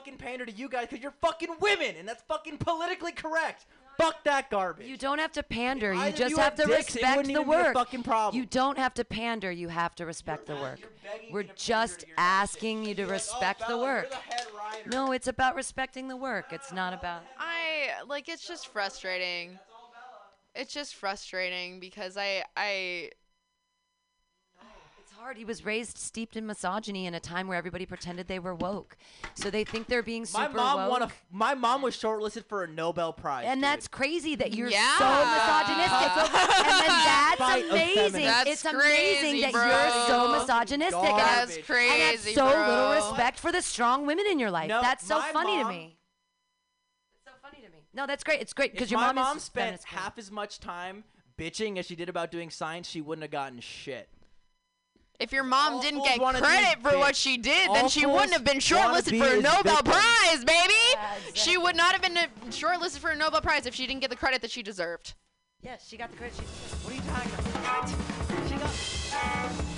fucking pander to you guys because you're fucking women, and that's fucking politically correct. Fuck that garbage. You don't have to pander. You either just you have had to dicks, it respect wouldn't the even be a work. fucking problem. You don't have to pander. You have to respect the work. We're just asking you to oh, respect the work. No, it's about respecting the work. It's not about. I like it's just frustrating. It's just frustrating because I I It's hard. He was raised steeped in misogyny in a time where everybody pretended they were woke. So they think they're being super my mom woke. won a. My mom was shortlisted for a Nobel Prize. and dude. that's crazy that you're Yeah. so misogynistic. and then that's Spite amazing. That's it's amazing crazy, that bro. you're so misogynistic. And that's crazy, and have so bro. little respect for the strong women in your life. No, that's so my funny to mom- me. It's so funny to me. No, that's great. It's great because your mom, mom is spent half as much time bitching as she did about doing science, she wouldn't have gotten shit. If your mom All didn't get credit for what she did, All then she wouldn't have been shortlisted be for a Nobel victims. Prize, baby. Yeah, She would not have been uh, shortlisted for a Nobel Prize if she didn't get the credit that she deserved. Yes, she got the credit. She What are you talking about? She got.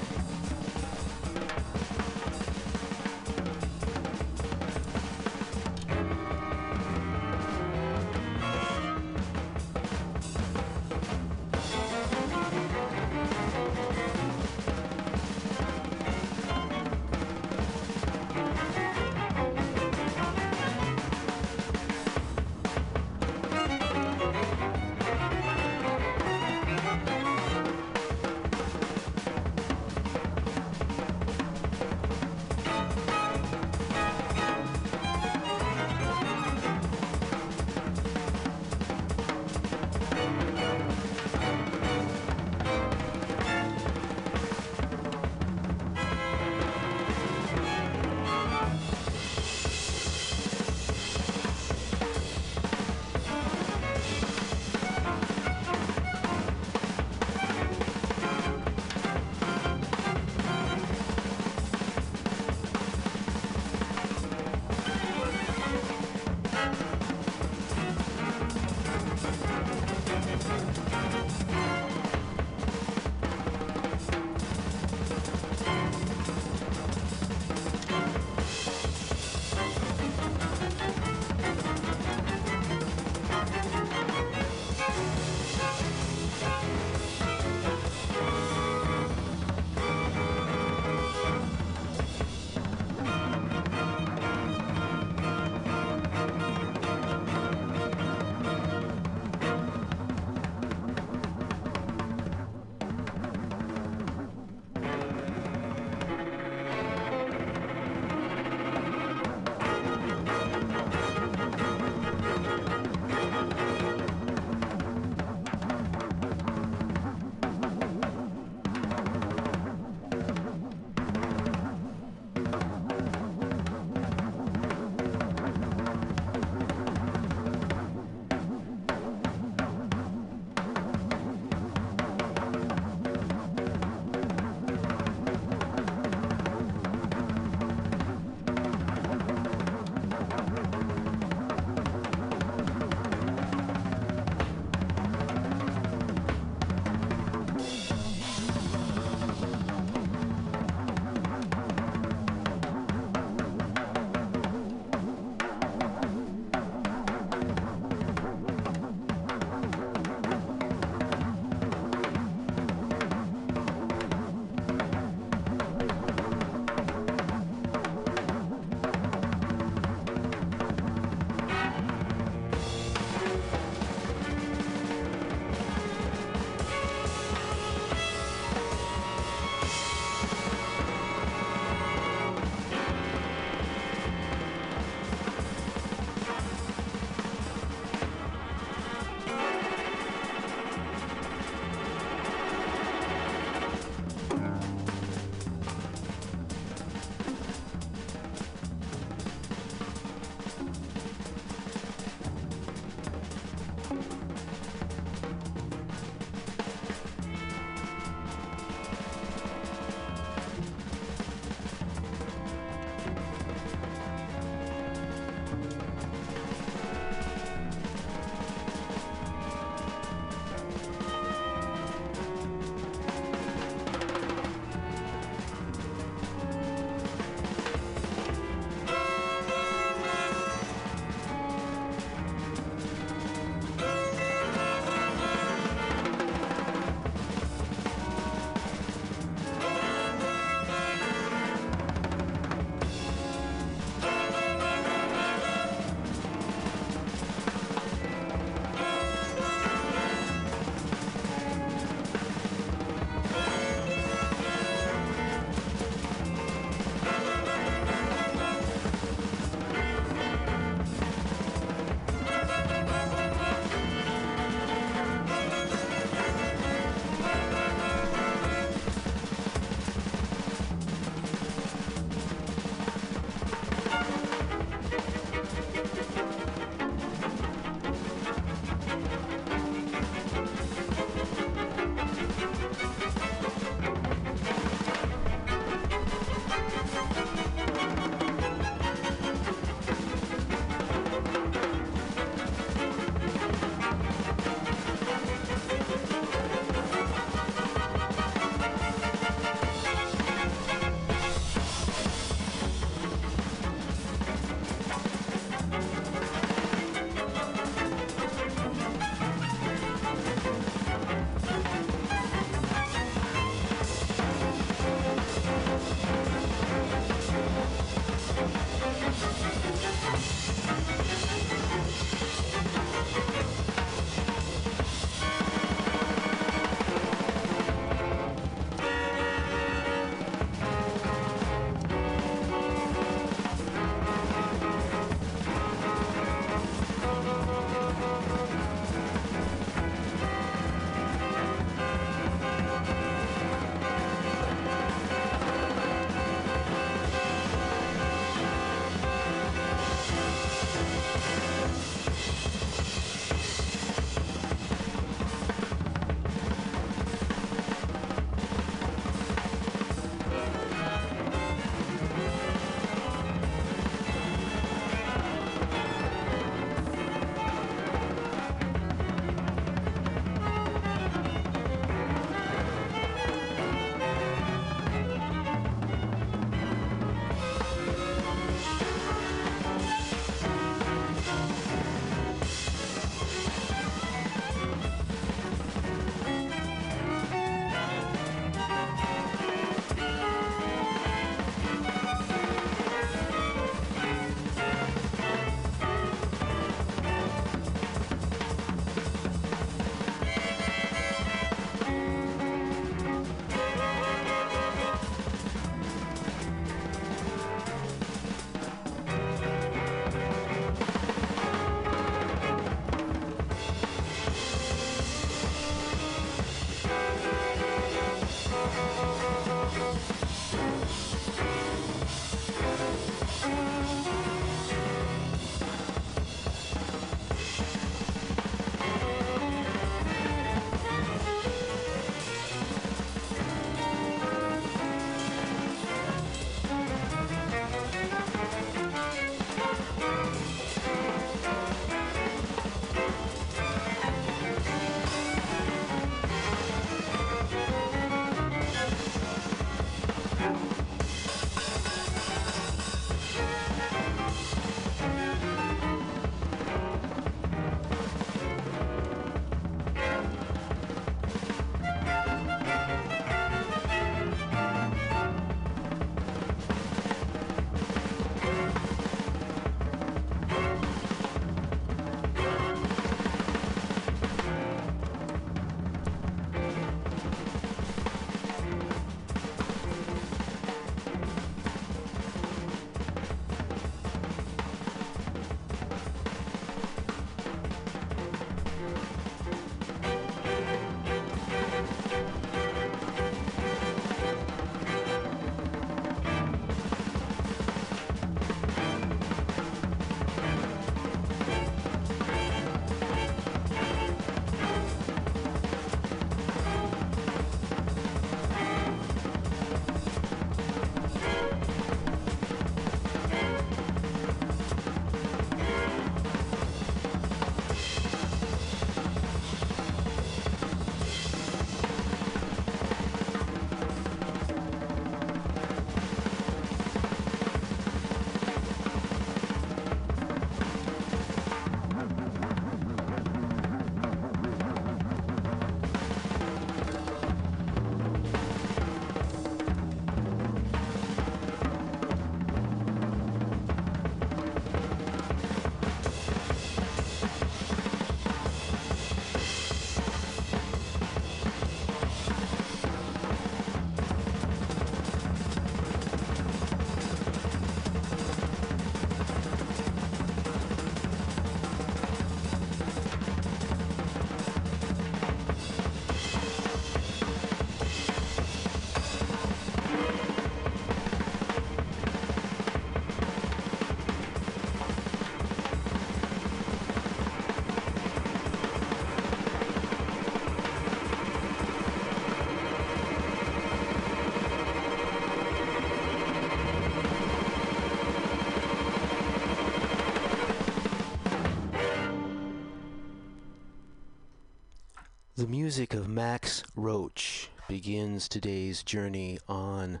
The music of Max Roach begins today's journey on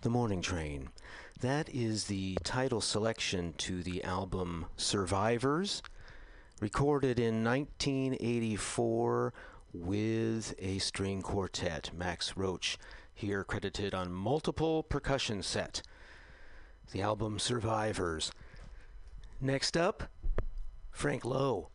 the morning train. That is the title selection to the album Survivors, recorded in 1984 with a string quartet. Max Roach, here credited on multiple percussion set. The album Survivors. Next up, Frank Lowe.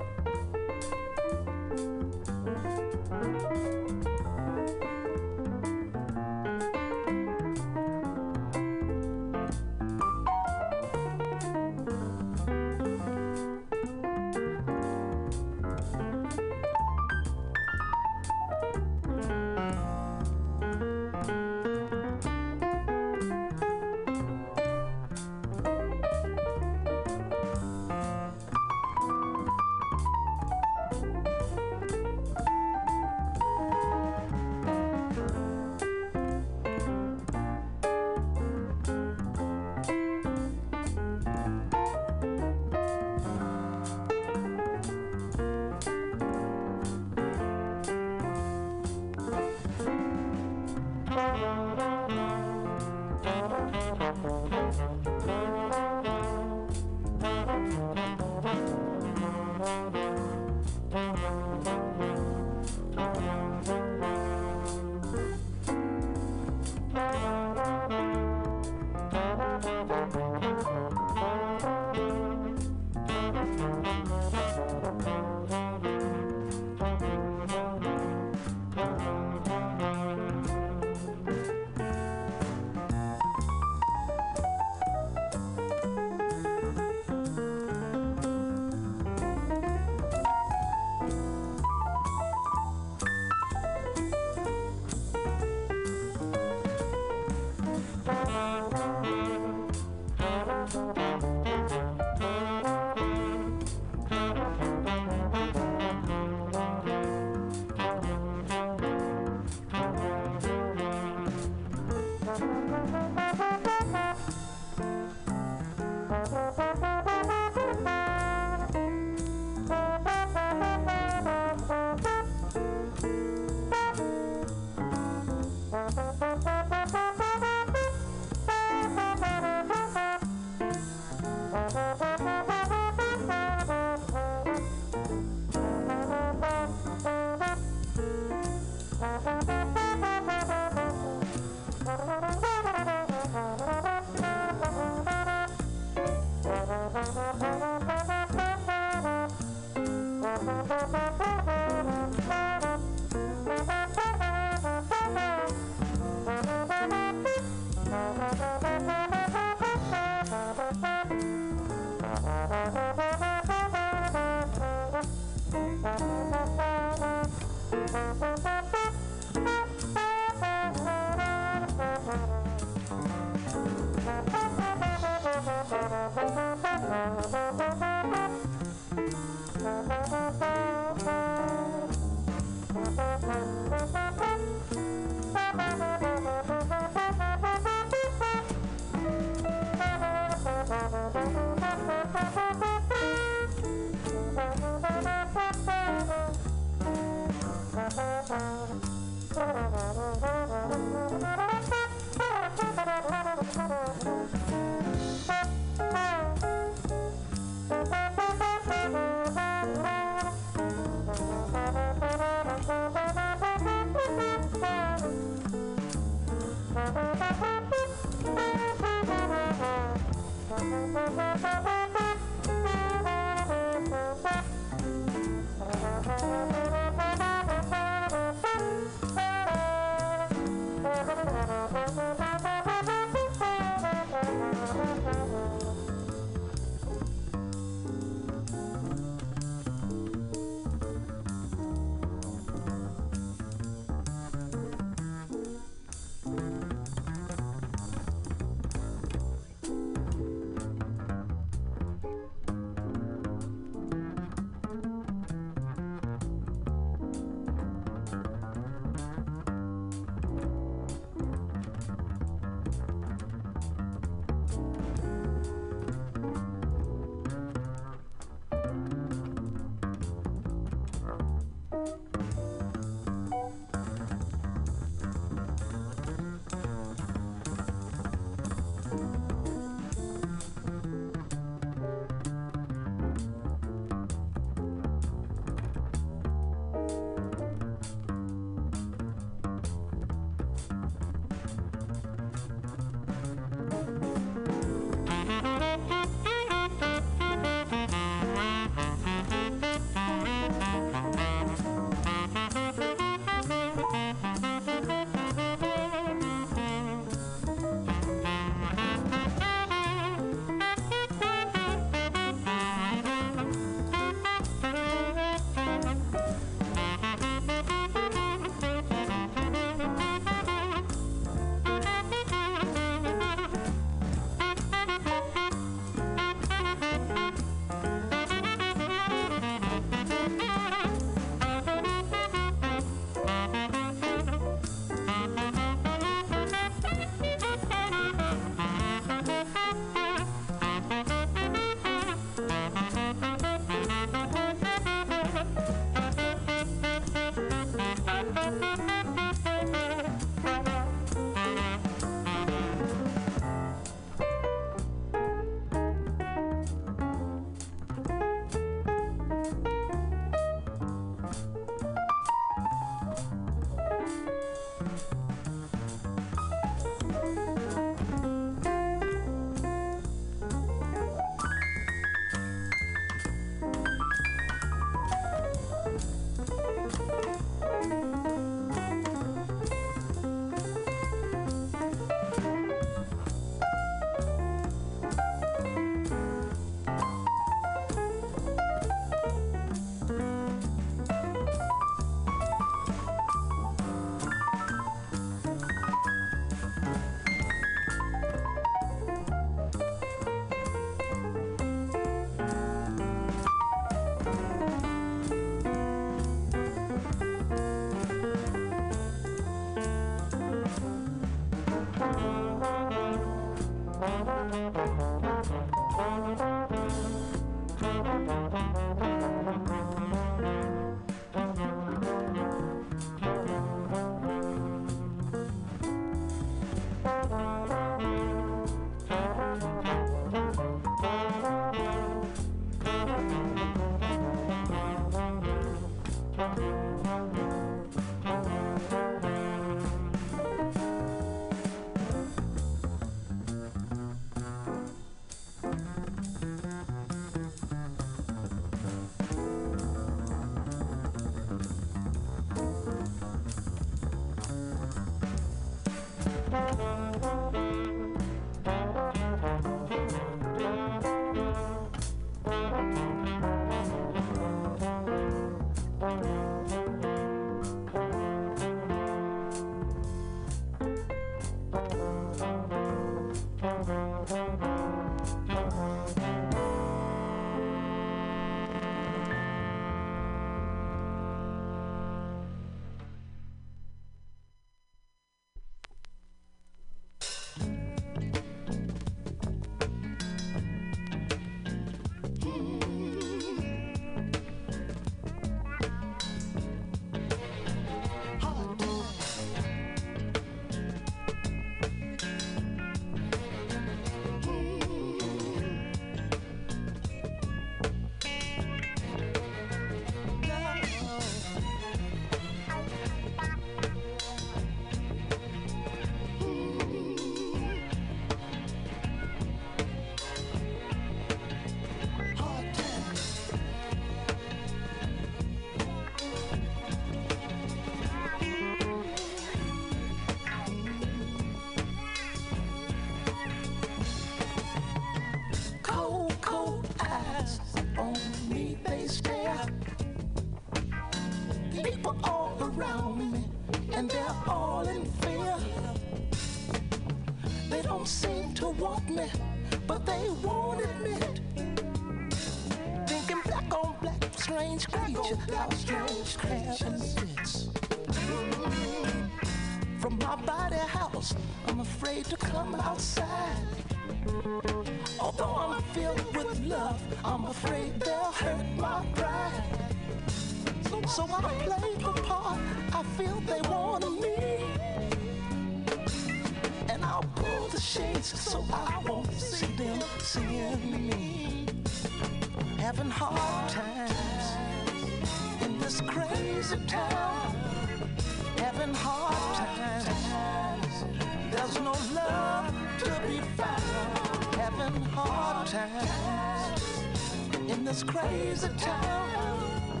crazy town,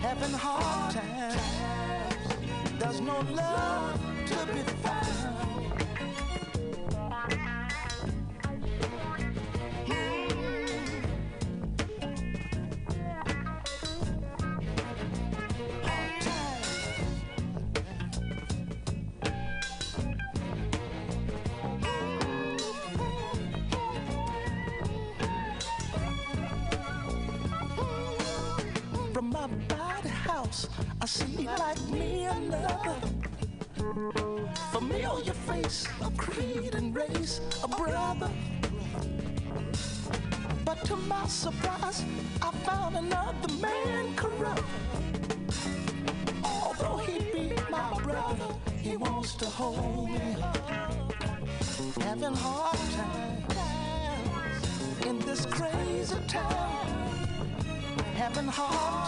having hard times. There's no love. But to my surprise, I found another man corrupt. Although he be my brother, he wants to hold me. Having hard times in this crazy town. Having hard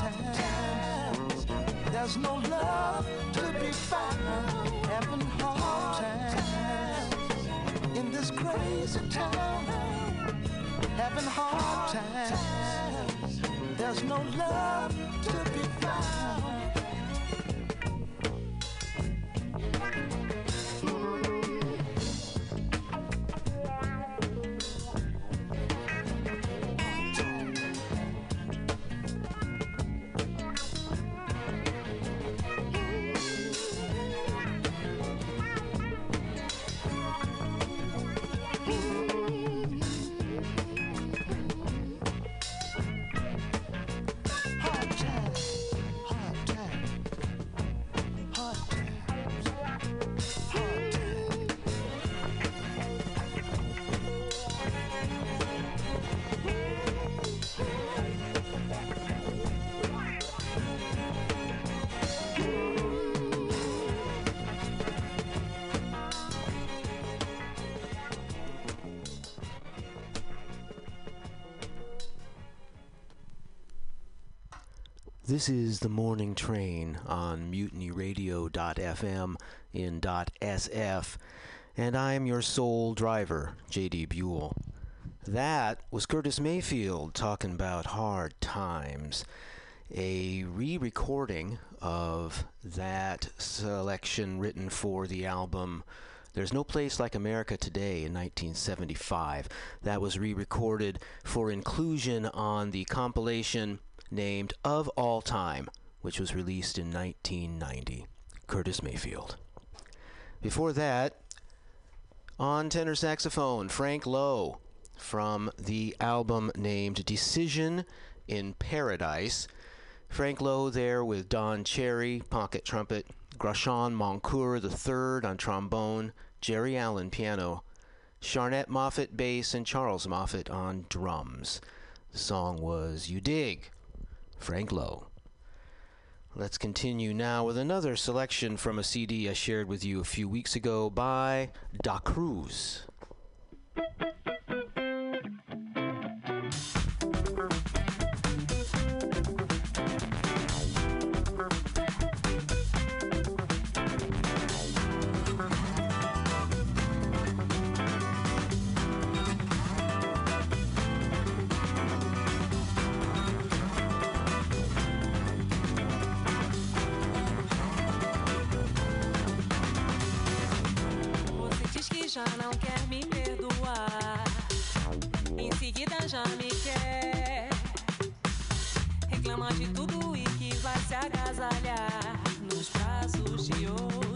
love. This is the morning train on mutinyradio.fm in .sf, and I am your sole driver, J.D. Buell. That was Curtis Mayfield talking about hard times. A re recording of that selection written for the album There's No Place Like America Today in 1975. That was re recorded for inclusion on the compilation named Of All Time, which was released in 1990. Curtis Mayfield. Before that, on tenor saxophone, Frank Lowe from the album named Decision in Paradise. Frank Lowe there with Don Cherry, pocket trumpet, Grachan Moncur III on trombone, Geri Allen piano, Charnett Moffett bass, and Charles Moffett on drums. The song was You Dig, Frank Lowe. Let's continue now with another selection from a CD I shared with you a few weeks ago by Da Cruz. Já não quer me perdoar. Em seguida já me quer. Reclama de tudo e que vai se agasalhar nos braços de outra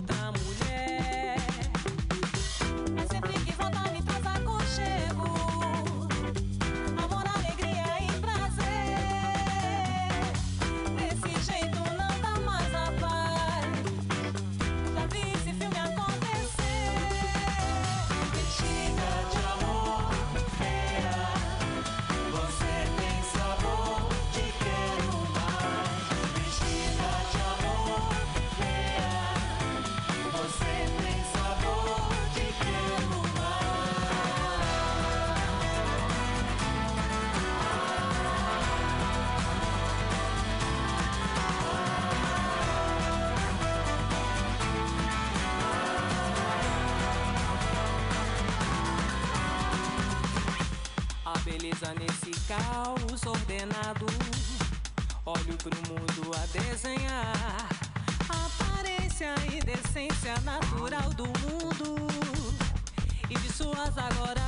beleza nesse caos ordenado. Olho pro mundo a desenhar. A aparência e decência natural do mundo. E de suas agora.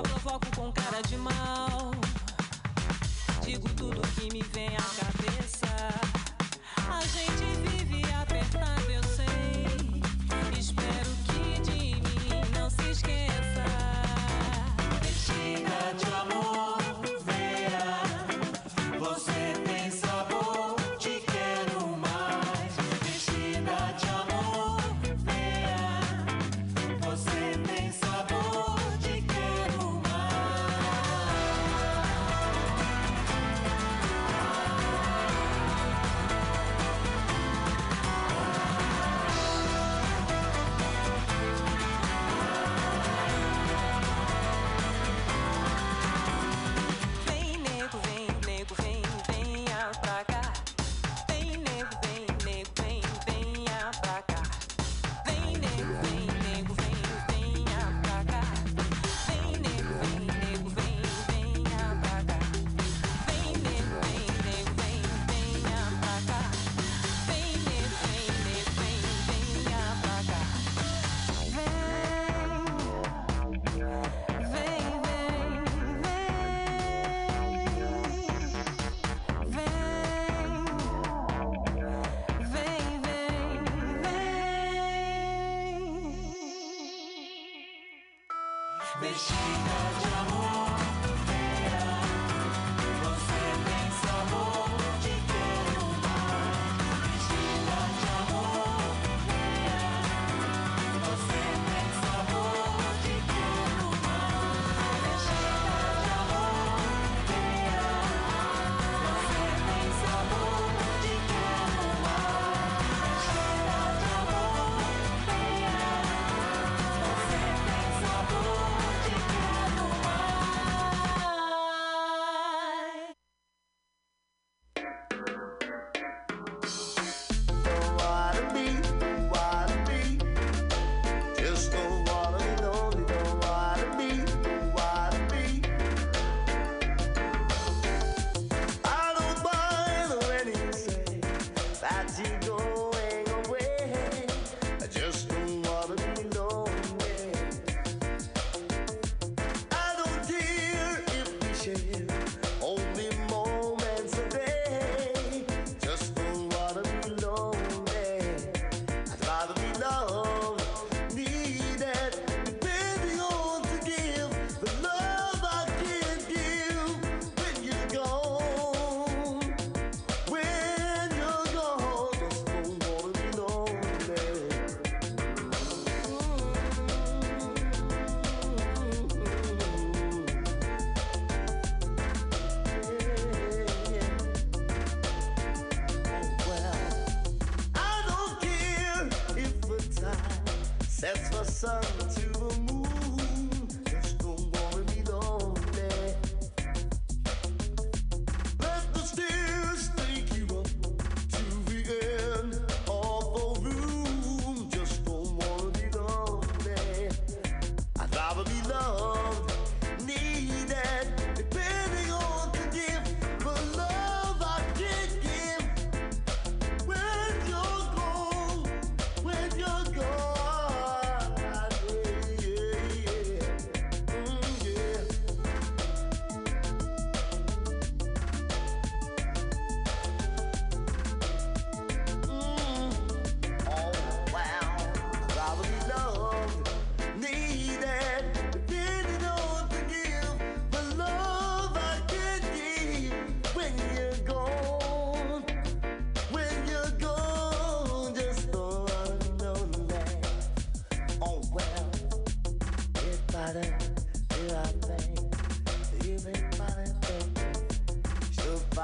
Louca, provoco com cara de mal. Digo tudo que me vem à cabeça.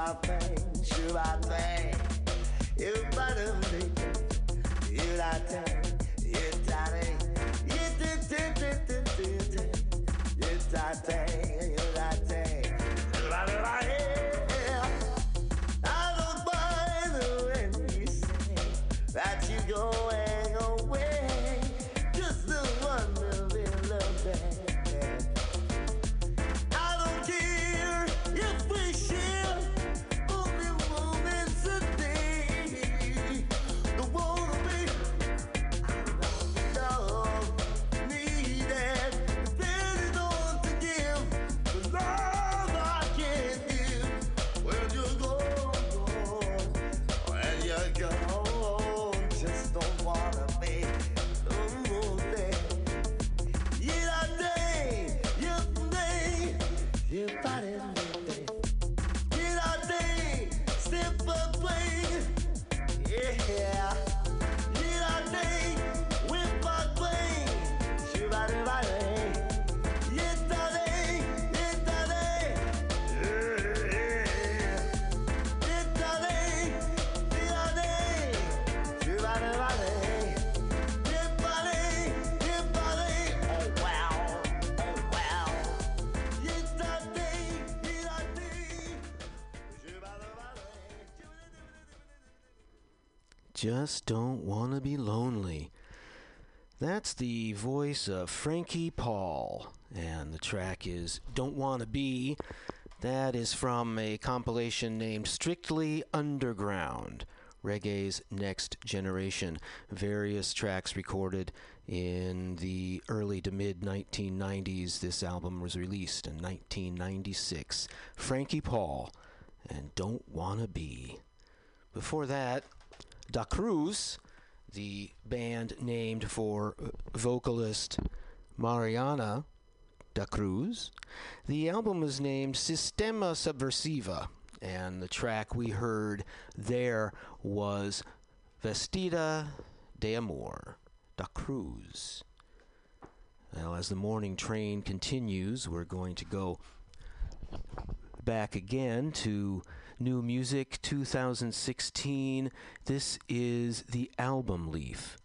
my pain, should I think? You better me, you like just don't want to be lonely. That's the voice of Frankie Paul, and the track is Don't Want to Be. That is from a compilation named Strictly Underground Reggae's Next Generation. Various tracks recorded in the early to mid 1990s. This album was released in 1996. Frankie Paul and Don't Wanna Be. Before that, Da Cruz, the band named for uh, vocalist Mariana Da Cruz. The album was named Sistema Subversiva, and the track we heard there was Vestida de Amor, Da Cruz. Now, as the morning train continues, we're going to go back again to New Music 2016. This is the album Leaf.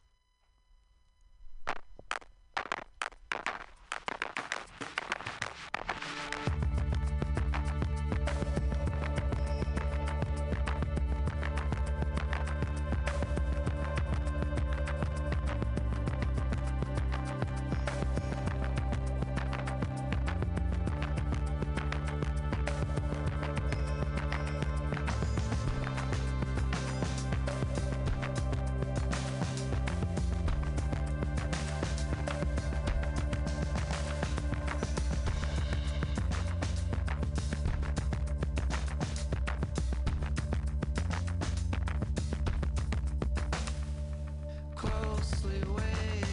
closely weighed.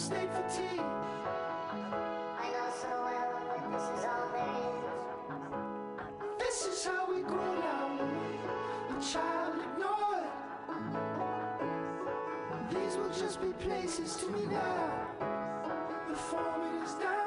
Stayed for tea. I know so well, but this is all there is. This is how we grow now, a child ignored. These will just be places to me now. The format is down.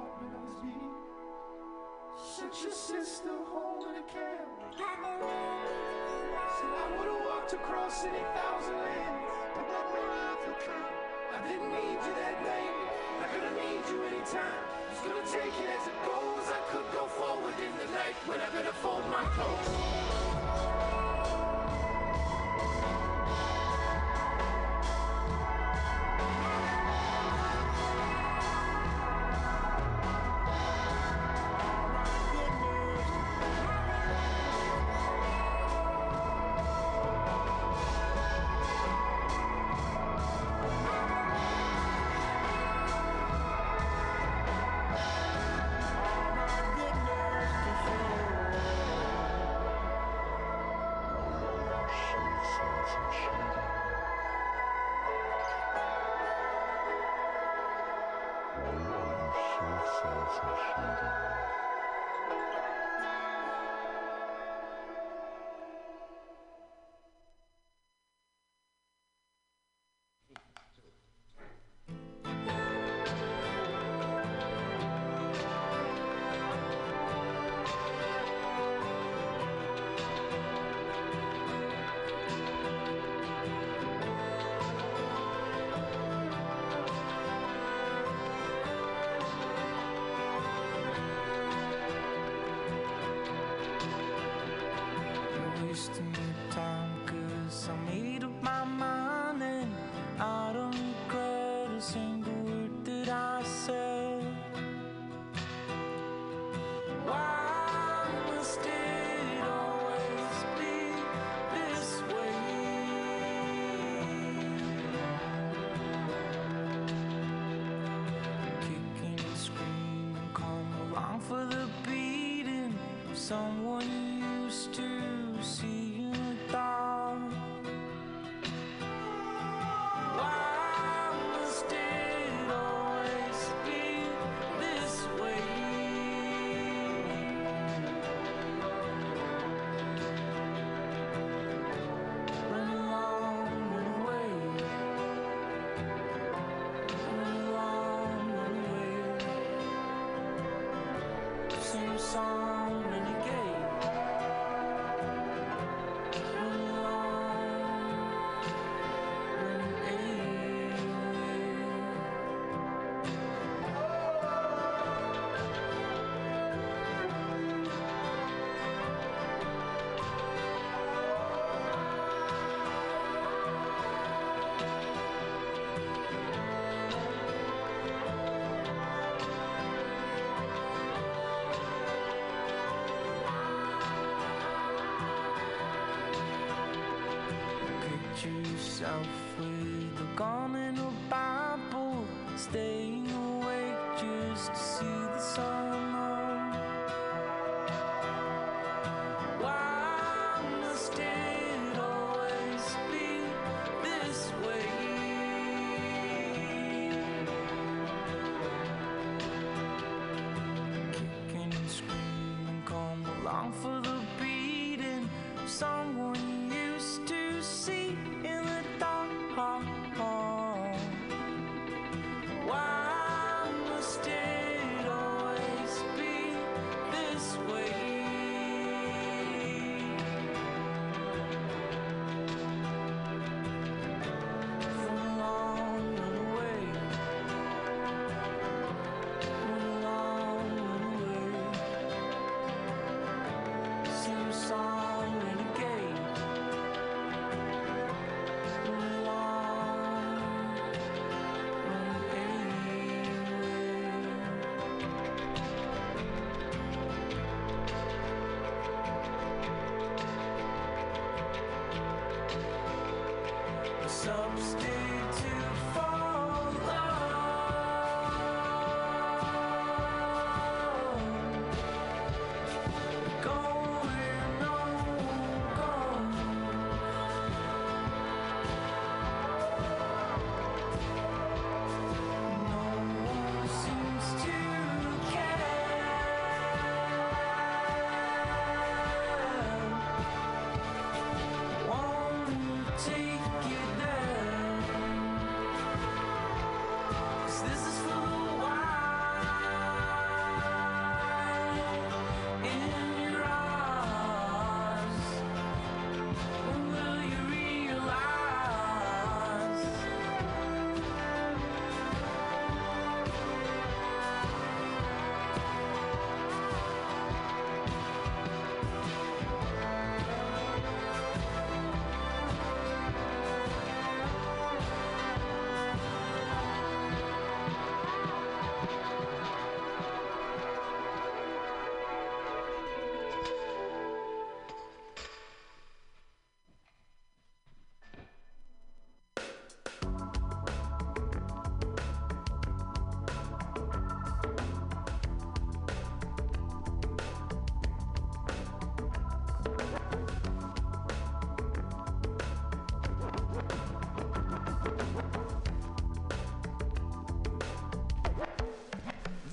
Apartment I was beat, sent your sister home a cab. Said I would have walked across any thousand lands. I didn't need you that night. I gonna need you anytime. Just gonna take it as it goes. I could go forward in the night when I better fold my clothes. For the beating. Someone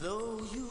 Though you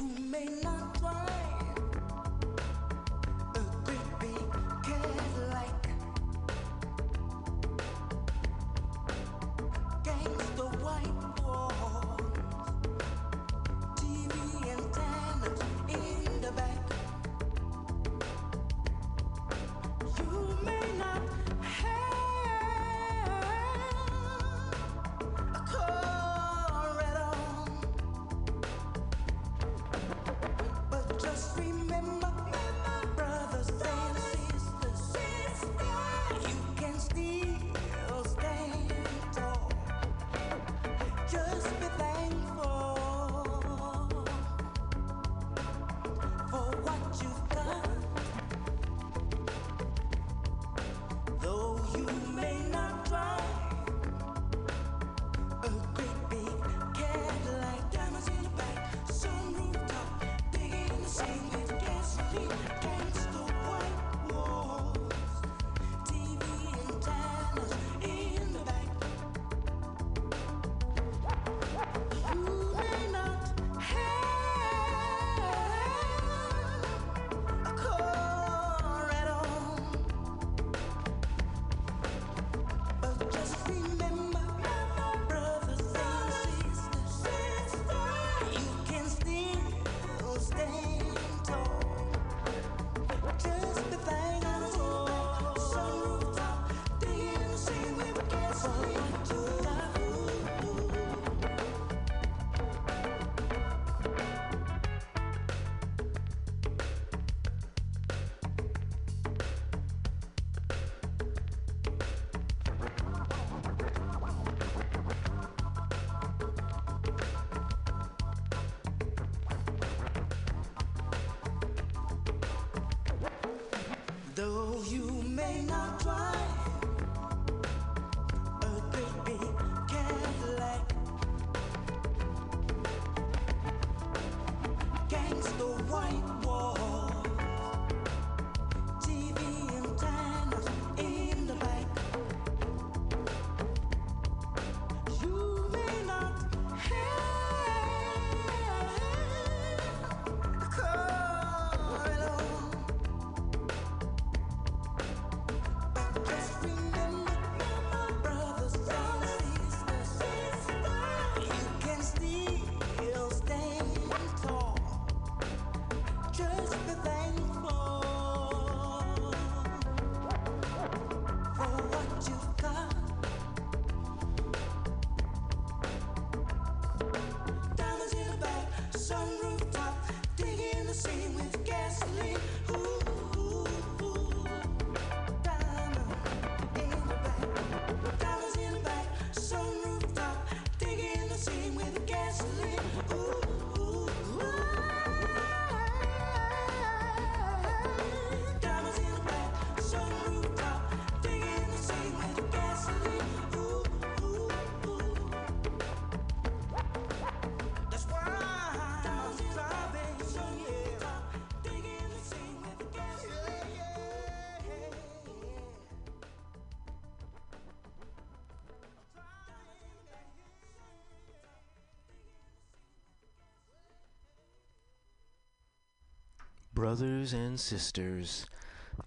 Brothers and sisters,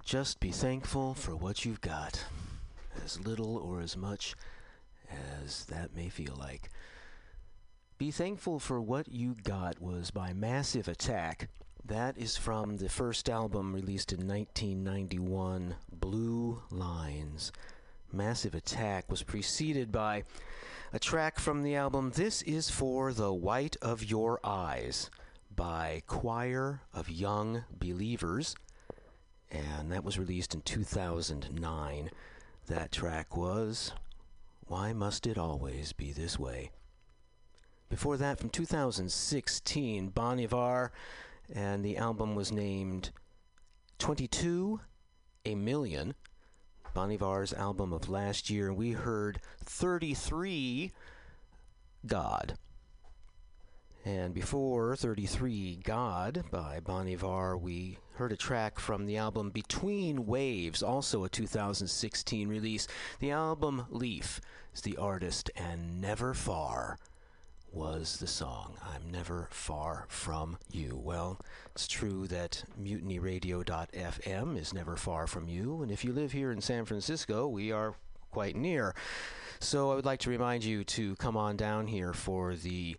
just be thankful for what you've got, as little or as much as that may feel like. Be thankful for what you got was by Massive Attack. That is from the first album released in 1991, Blue Lines. Massive Attack was preceded by a track from the album This Is for the White of Your Eyes by Choir of Young Believers, and that was released in 2009. That track was Why Must It Always Be This Way? Before that, from 2016, Bon Iver, and the album was named 22 A Million. Bon Iver's album of last year, and we heard 33 God. And before 33 God by Bon Iver, we heard a track from the album Between Waves, also a 2016 release. The album Leaf is the artist, and Never Far was the song. I'm never far from you. Well, it's true that mutinyradio.fm is never far from you, and if you live here in San Francisco, we are quite near. So I would like to remind you to come on down here for the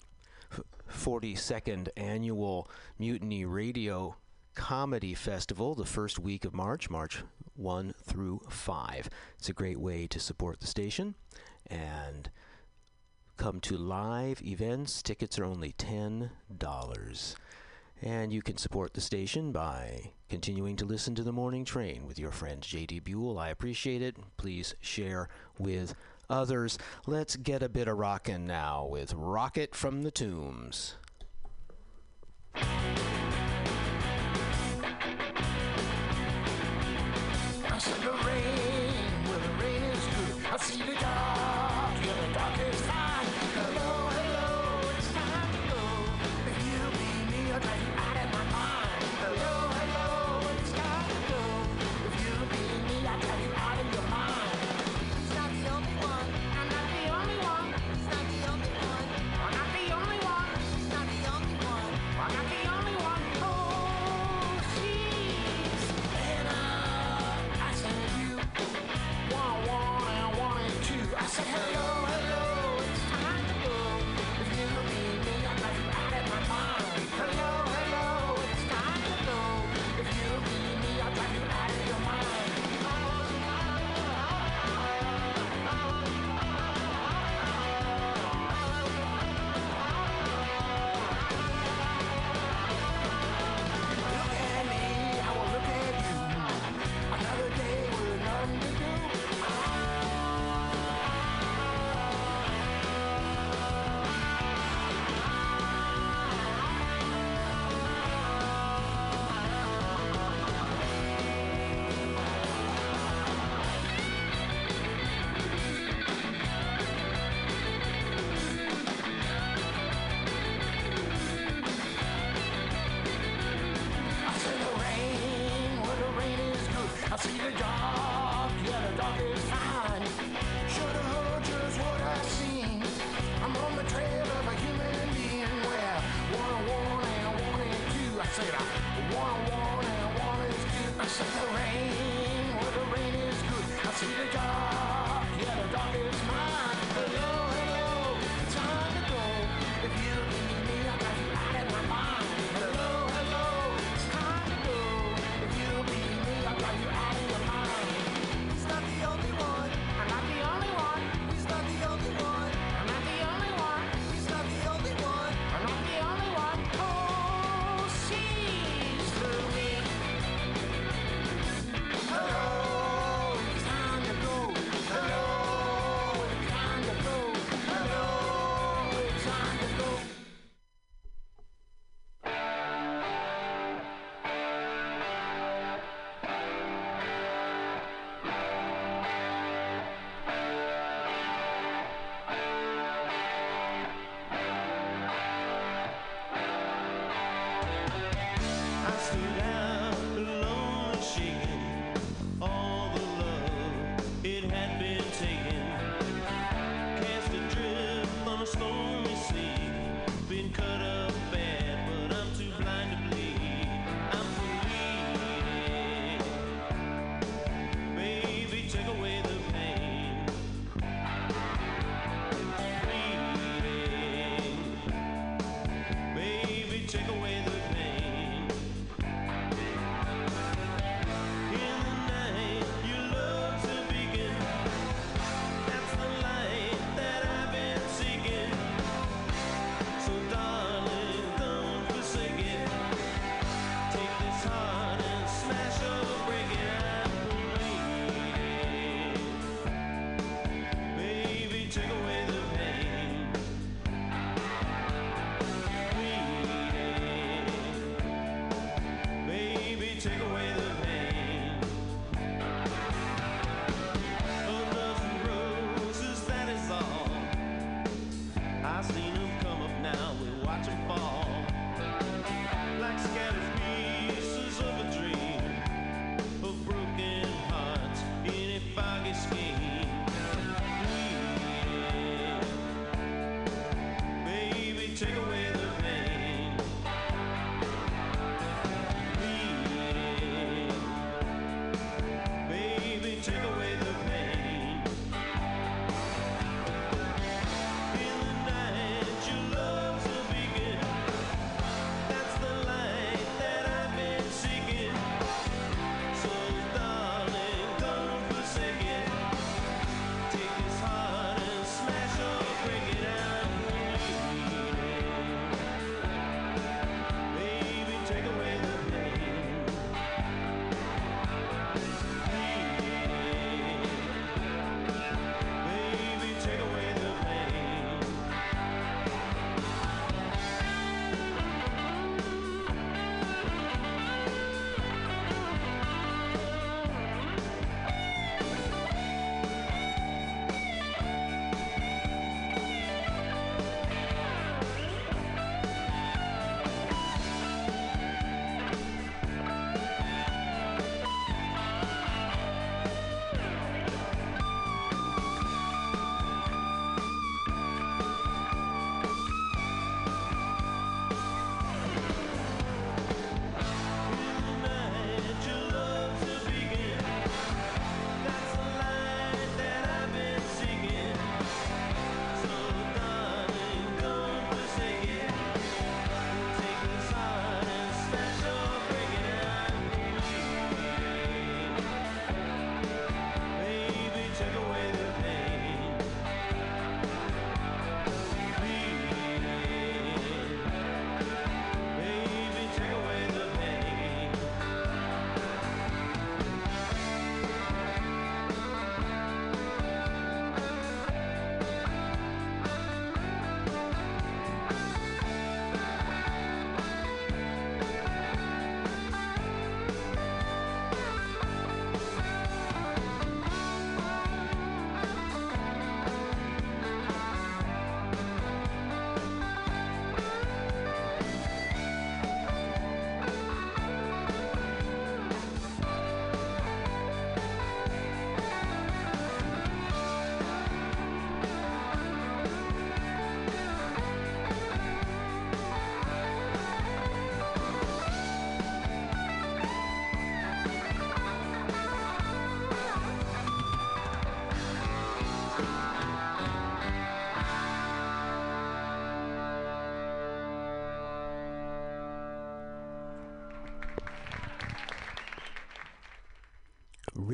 42nd annual Mutiny Radio Comedy Festival, the first week of March, March 1 through 5. It's a great way to support the station and come to live events. Tickets are only $10. And you can support the station by continuing to listen to the morning train with your friend JD Buell. I appreciate it. Please share with others. Let's get a bit of rockin' now with Rocket from the Tombs. I see the rain, well the rain is good. I see the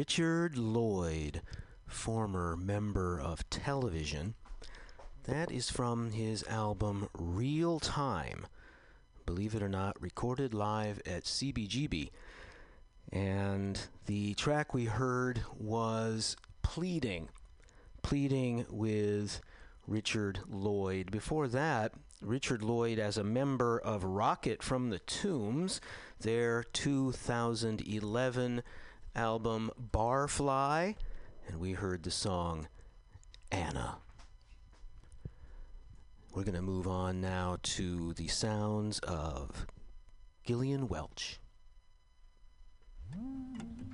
Richard Lloyd, former member of television. That is from his album Real Time, believe it or not, recorded live at CBGB. And the track we heard was Pleading, Pleading with Richard Lloyd. Before that, Richard Lloyd as a member of Rocket from the Tombs, their 2011 album Barfly, and we heard the song Anna. We're going to move on now to the sounds of Gillian Welch. Mm.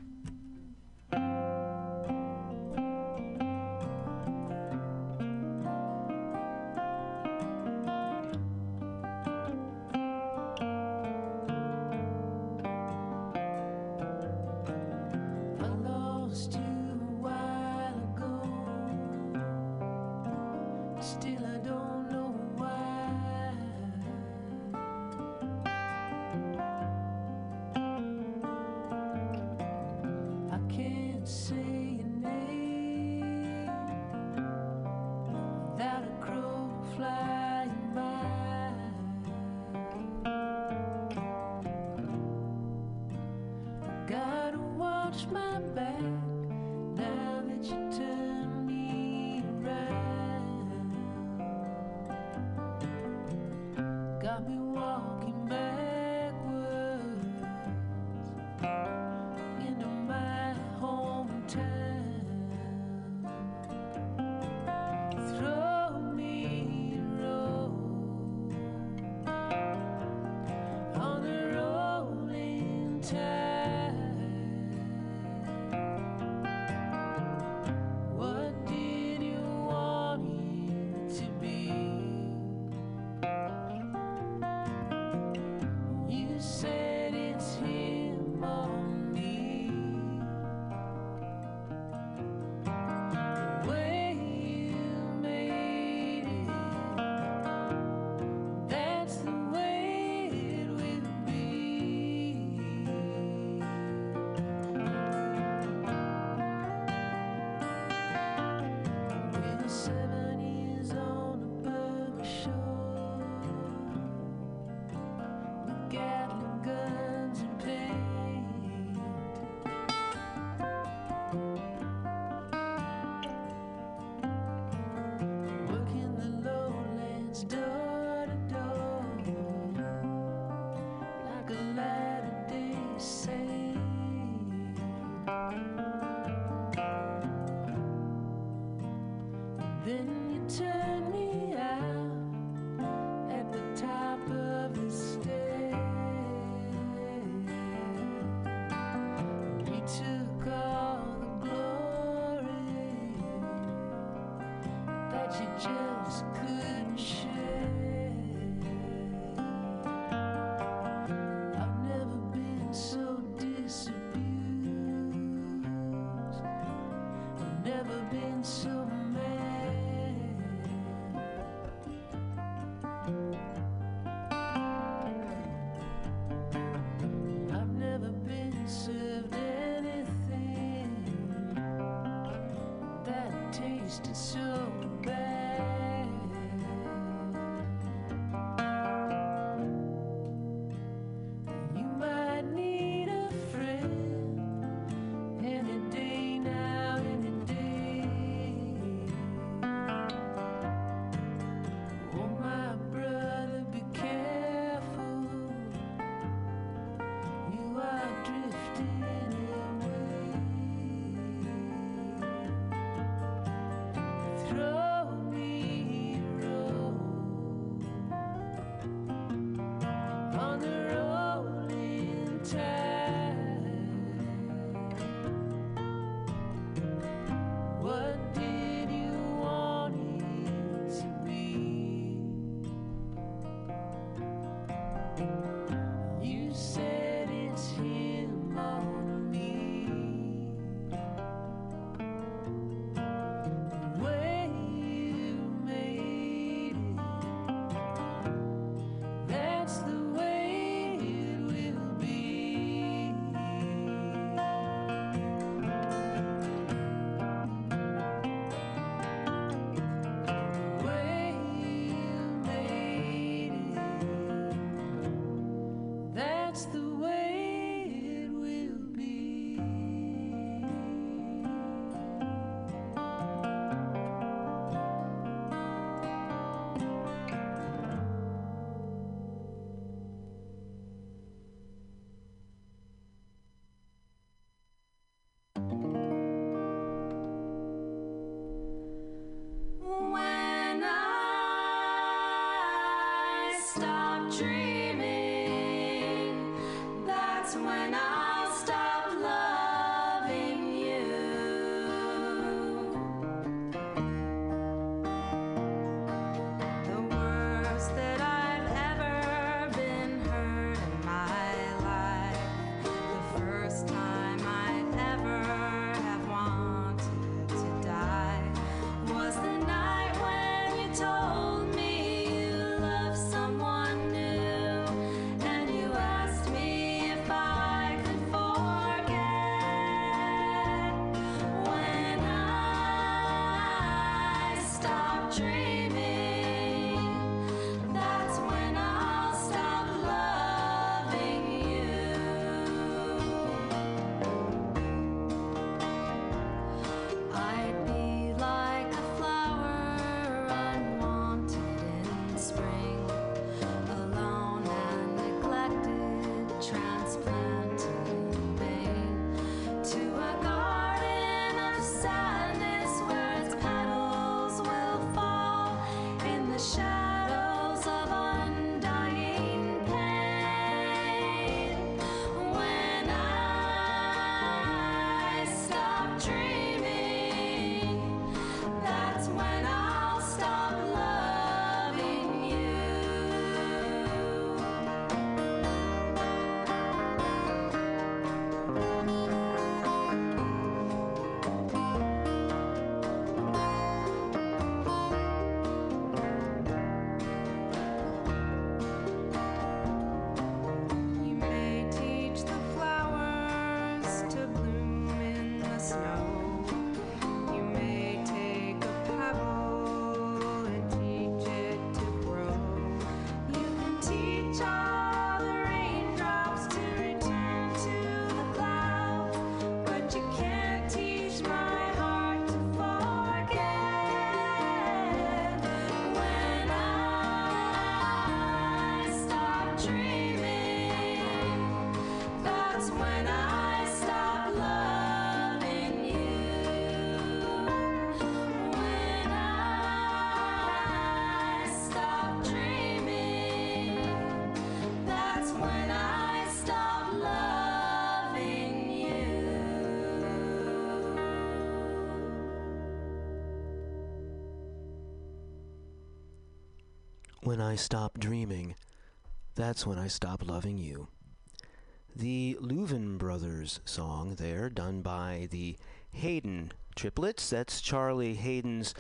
distant soon. When I'll stop When I stop dreaming, that's when I stop loving you. The Louvin Brothers song there, done by the Haden triplets. That's Charlie Haden's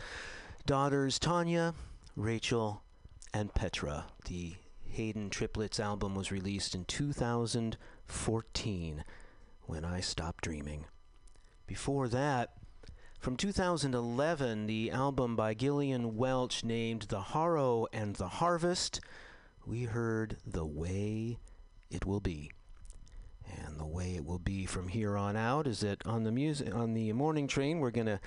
daughters, Tanya, Rachel, and Petra. The Haden triplets album was released in 2014, When I Stop Dreaming. Before that, from 2011, the album by Gillian Welch named The Harrow and the Harvest, we heard The Way It Will Be. And the way it will be from here on out is that on the music on the morning train we're going to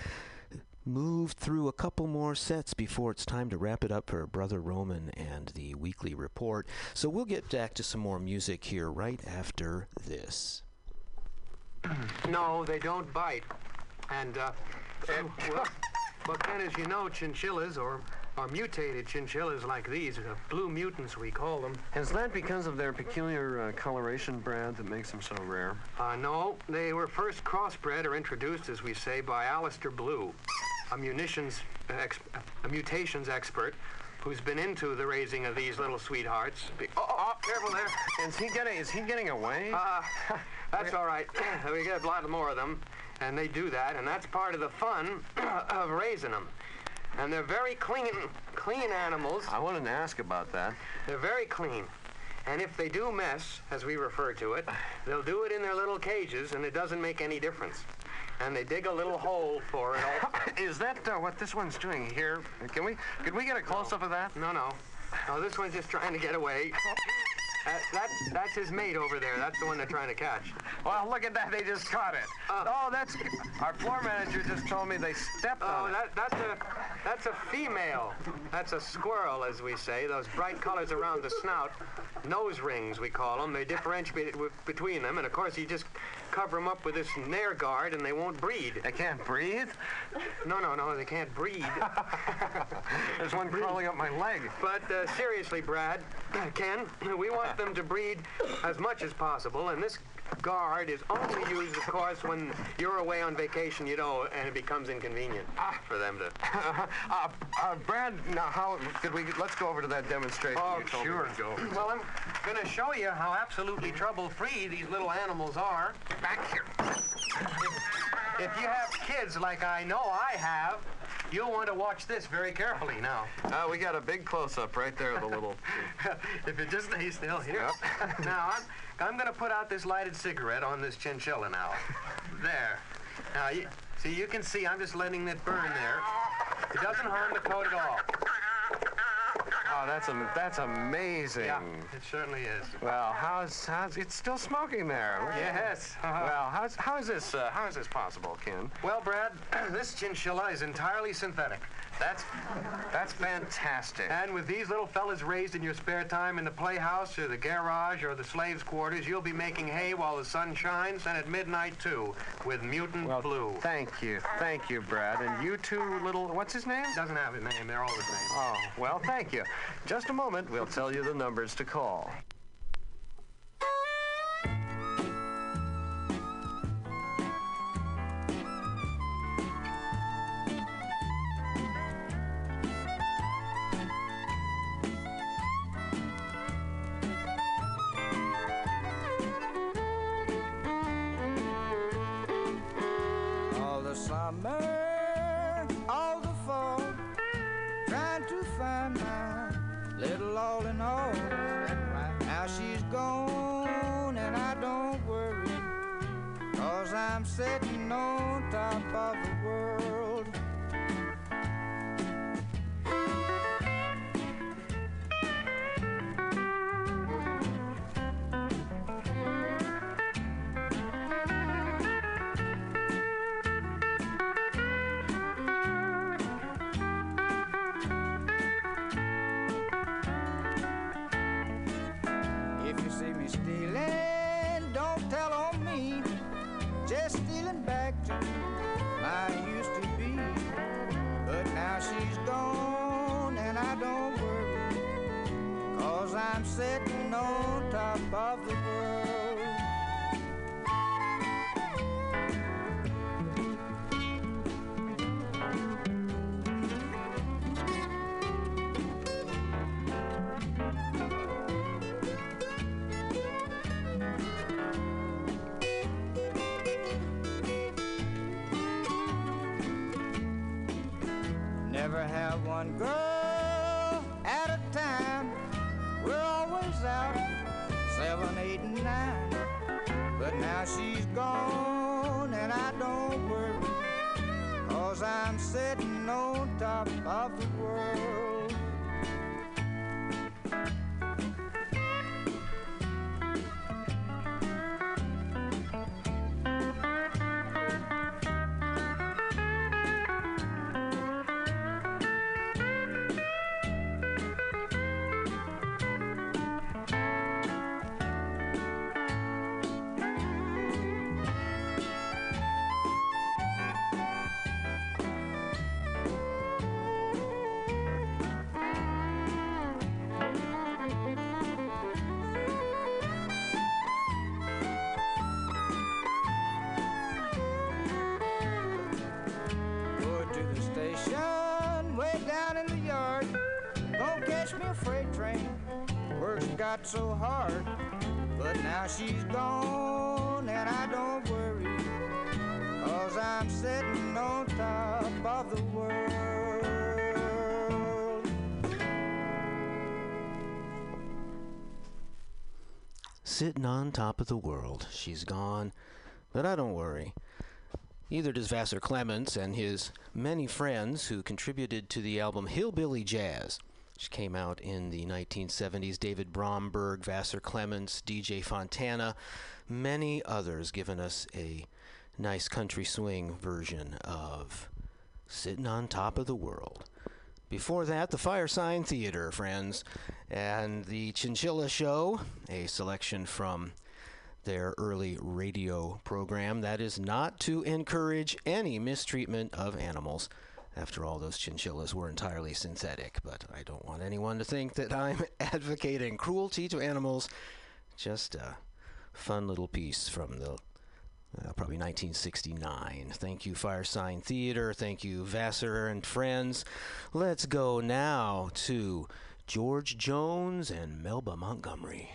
move through a couple more sets before it's time to wrap it up for Brother Roman and the weekly report. So we'll get back to some more music here right after this. No, they don't bite. And, uh, and well, but then, as you know, chinchillas or, or mutated chinchillas like these, uh, blue mutants we call them. Is that because of their peculiar uh, coloration, Brad, that makes them so rare? Uh, no, they were first crossbred or introduced, as we say, by Alistair Blue, a munitions, ex- a mutations expert who's been into the raising of these little sweethearts. Be- oh, oh, careful there. Is he getting? Is he getting away? Uh, that's all right. we get a lot more of them, and they do that, and that's part of the fun of raising them. And they're very clean, clean animals. I wanted to ask about that. They're very clean. And if they do mess, as we refer to it, they'll do it in their little cages, and it doesn't make any difference. And they dig a little hole for it. All. Is that uh, what this one's doing here? Can we? Could we get a close up of that? No, no. No, this one's just trying to get away. Uh, that, that's his mate over there. That's the one they're trying to catch. Well, look at that. They just caught it. oh, that's. Our floor manager just told me they stepped Oh, on it. that, that's a that's a female. That's a squirrel, as we say. Those bright colors around the snout, nose rings we call them. They differentiate between them, and of course you just cover them up with this nair guard, and they won't breed. They can't breathe? No, no, no, they can't breed. There's one crawling up my leg. But uh, seriously, Brad, Ken, we want them to breed as much as possible, and this guard is only used, of course, when you're away on vacation, you know, and it becomes inconvenient for them to. uh, uh, Brad, now how could we? Let's go over to that demonstration. Oh, you sure. go. Well, I'm going to show you how absolutely trouble-free these little animals are. Back here. If you have kids like I know I have, you'll want to watch this very carefully now. Uh, we got a big close-up right there of the little. if it just stays still here. now, I'm, I'm going to put out this lighted cigarette on this chinchilla now. There. Now, you, see, you can see I'm just letting it burn there. It doesn't harm the coat at all. Oh, that's am- that's amazing. Yeah, it certainly is. Well, how's how's it's still smoking there? Look at Yes. Well, how's how is this uh, how is this possible, Ken? Well, Brad, this chinchilla is entirely synthetic. That's that's fantastic. And with these little fellas raised in your spare time in the playhouse or the garage or the slaves' quarters, you'll be making hay while the sun shines and at midnight, too, with mutant Well, blue. Thank you, thank you, Brad. And you two little what's his name? Doesn't have a name, they're all the same. Oh, well, thank you. Just a moment, we'll tell you the numbers to call. Summer, all the fall, trying to find my little all in all. Now she's gone and I don't worry, cause I'm sitting on top of the world. Sitting on top of the world. Never have one girl So hard, but now she's gone and I don't worry. Cause I'm sitting on top of the world. Sitting on top of the world. She's gone, but I don't worry. Either does Vassar Clements and his many friends who contributed to the album Hillbilly Jazz. Which came out in the 1970s. David Bromberg, Vassar Clements, DJ Fontana, many others giving us a nice country swing version of Sitting on Top of the World. Before that, the Firesign Theatre, friends, and the Chinchilla Show, a selection from their early radio program. That is not to encourage any mistreatment of animals. After all, those chinchillas were entirely synthetic, but I don't want anyone to think that I'm advocating cruelty to animals. Just a fun little piece from the uh, probably 1969. Thank you, Firesign Theatre. Thank you, Vassar and friends. Let's go now to George Jones and Melba Montgomery.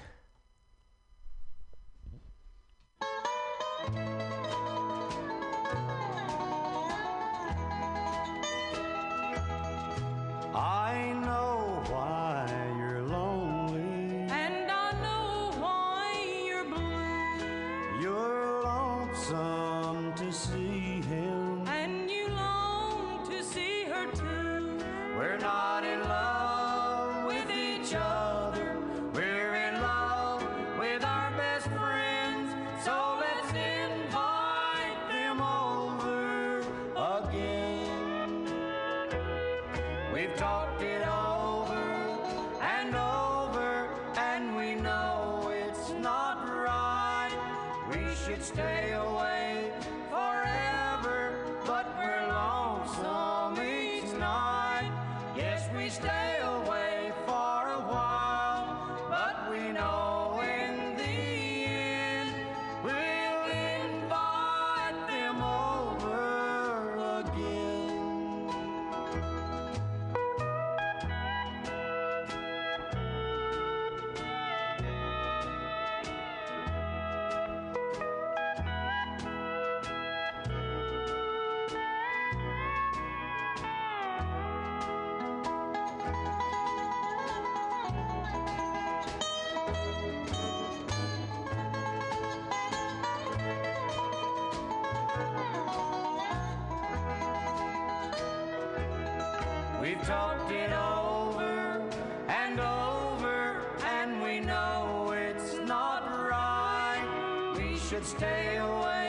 We've talked it over and over, and we know it's not right. We should stay away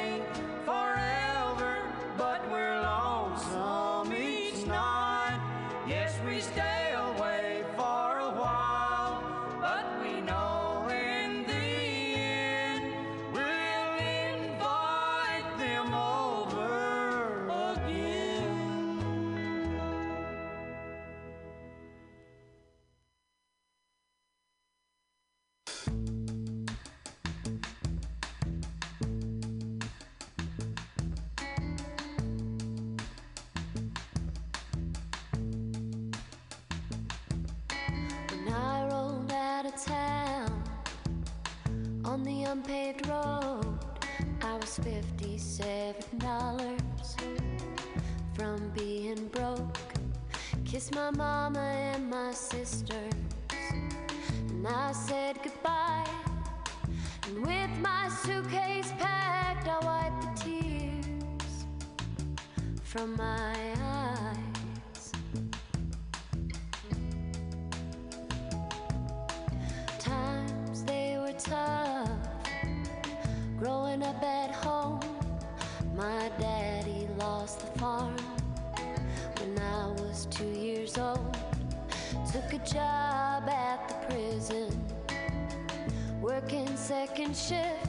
I fifty-seven dollars from being broke. Kissed my mama and my sisters, and I said goodbye. And with my suitcase packed, I wiped the tears from my second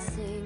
joined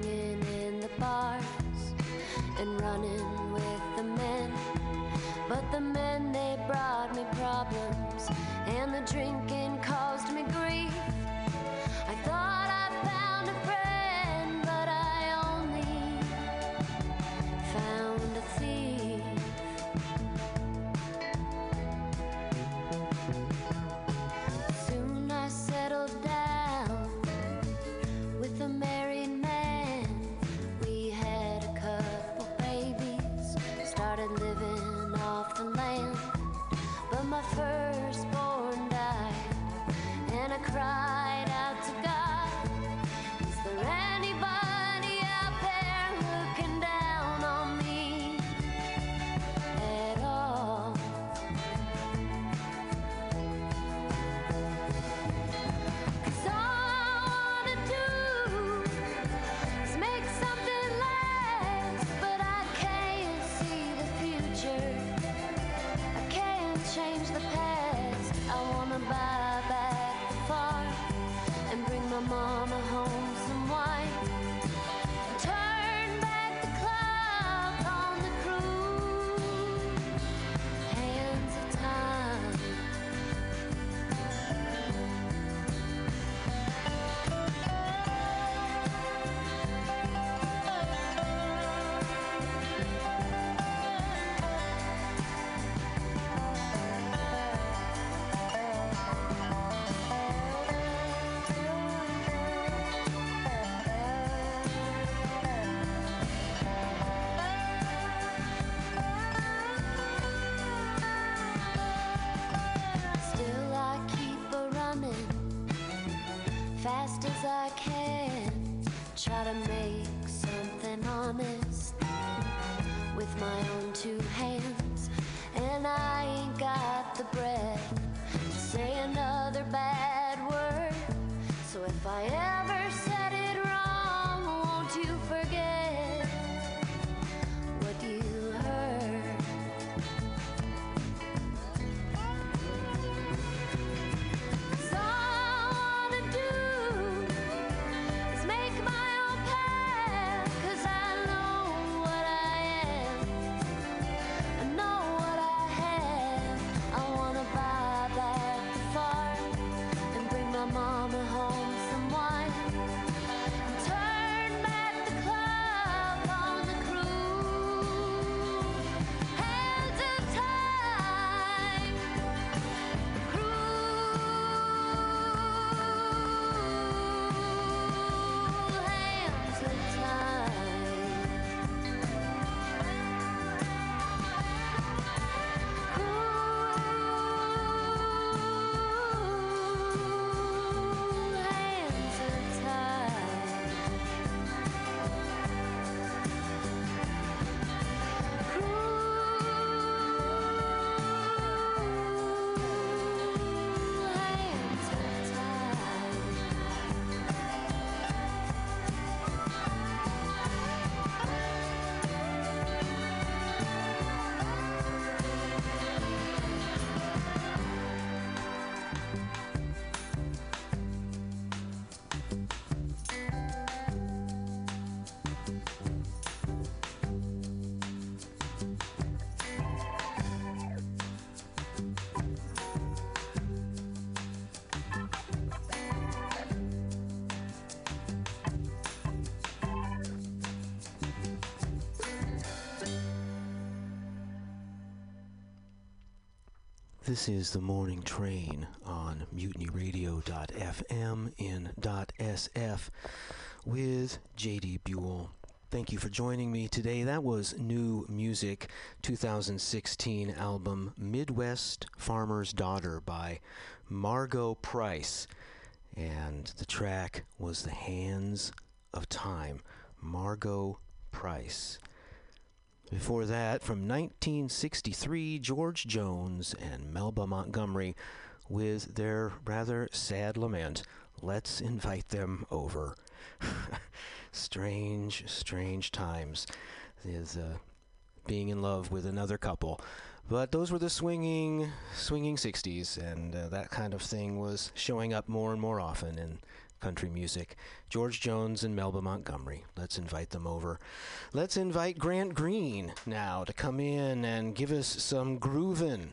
This is the morning train on mutinyradio.fm in .sf with JD Buell. Thank you for joining me today. That was New Music 2016 album Midwest Farmer's Daughter by Margo Price. And the track was The Hands of Time. Margo Price. Before that, from 1963, George Jones and Melba Montgomery with their rather sad lament, Let's Invite Them Over. strange, strange times. Is uh, being in love with another couple. But those were the swinging, swinging 60s, and uh, that kind of thing was showing up more and more often in country music. George Jones and Melba Montgomery. Let's invite them over. Let's invite Grant Green now to come in and give us some groovin'.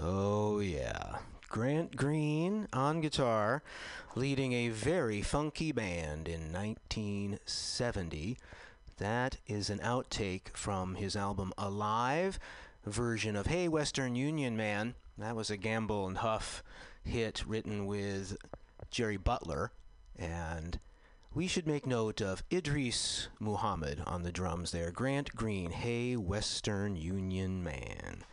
Oh, yeah. Grant Green on guitar, leading a very funky band in 1970. That is an outtake from his album Alive, version of Hey Western Union Man. That was a Gamble and Huff hit written with Jerry Butler, and we should make note of Idris Muhammad on the drums there. Grant Green, Hey Western Union Man.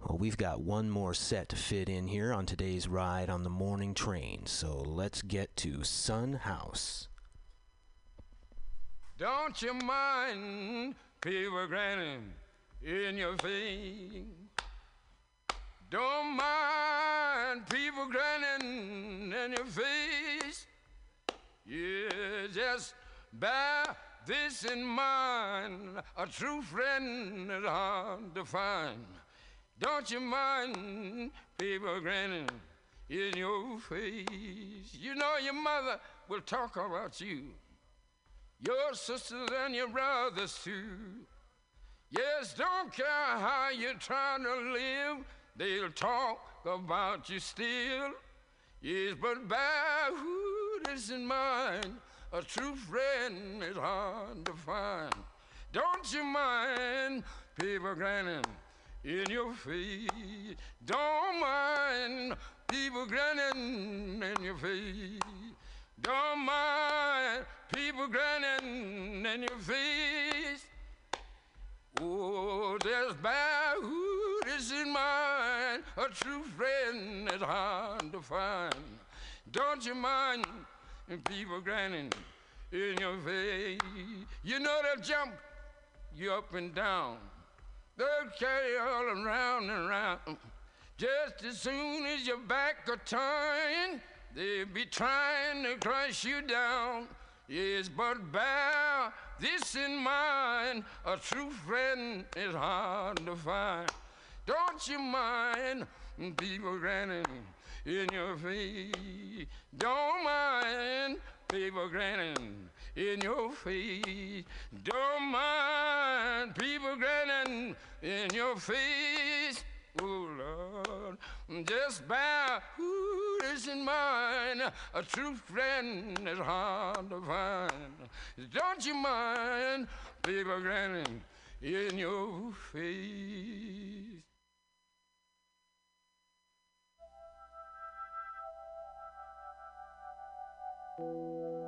Well, we've got one more set to fit in here on today's ride on the morning train, so let's get to Son House. Don't you mind people grinning in your face? Don't mind people grinning in your face. Yeah, just bear this in mind. A true friend is hard to find. Don't you mind people grinning in your face? You know your mother will talk about you your sisters and your brothers too. Yes, don't care how you're trying to live, they'll talk about you still. Yes, but bear who in mind, a true friend is hard to find. Don't you mind people grinning in your face? Don't mind people grinning in your face. Don't mind people grinning in your face. Oh, there's bad is in mind. A true friend is hard to find. Don't you mind people grinning in your face? You know they'll jump you up and down. They'll carry you all around and around. Just as soon as your back are turned, they'll be trying to crush you down. Yes, but bear this in mind a true friend is hard to find. Don't you mind people grinning in your face? Don't mind people grinning in your face. Don't mind people grinning in your face. Oh Lord, just bear who is in mind. A true friend is hard to find. Don't you mind people grinning in your face? Na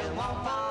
she won't forget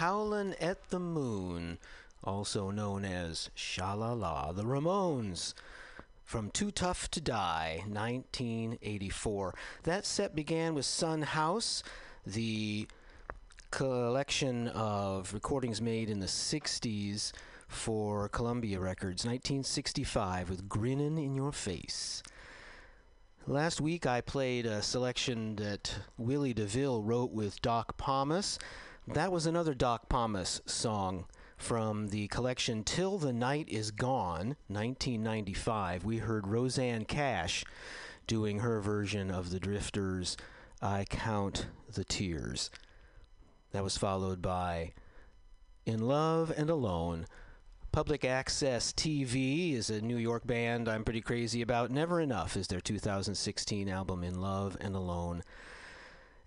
Howlin' at the Moon, also known as Sha la la, the Ramones. From Too Tough to Die, 1984. That set began with Son House, the collection of recordings made in the 60s for Columbia Records, 1965, with Grinnin' in Your Face. Last week I played a selection that Willie DeVille wrote with Doc Pomus. That was another Doc Pomus song from the collection Till the Night Is Gone, 1995. We heard Rosanne Cash doing her version of the Drifters' I Count the Tears. That was followed by In Love and Alone. Public Access TV is a New York band I'm pretty crazy about. Never Enough is their 2016 album, In Love and Alone.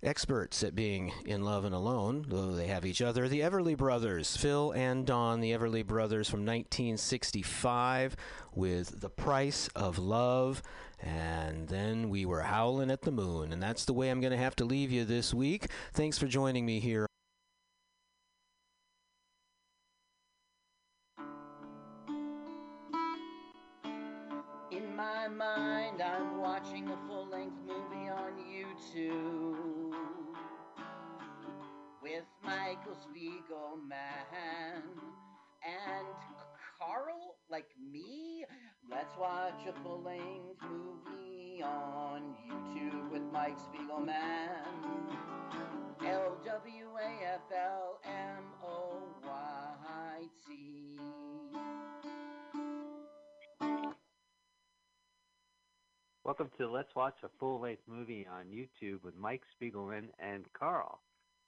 Experts at being in love and alone, though they have each other, the Everly Brothers, Phil and Don, the Everly Brothers from 1965 with The Price of Love. And then we were howling at the moon. And that's the way I'm going to have to leave you this week. Thanks for joining me here. In my mind, I'm watching a full length movie on YouTube Michael Spiegelman and Carl, like me. Let's watch a full length movie on YouTube with Mike Spiegelman. L W A F L M O Y T. Welcome to Let's Watch a Full Length Movie on YouTube with Mike Spiegelman and Carl.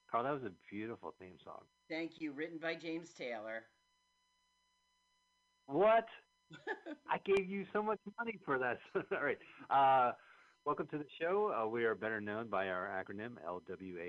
Carl, that was a beautiful theme song. Thank you. Written by James Taylor. What? I gave you so much money for that. All right. Uh, welcome to the show. Uh, we are better known by our acronym LWA.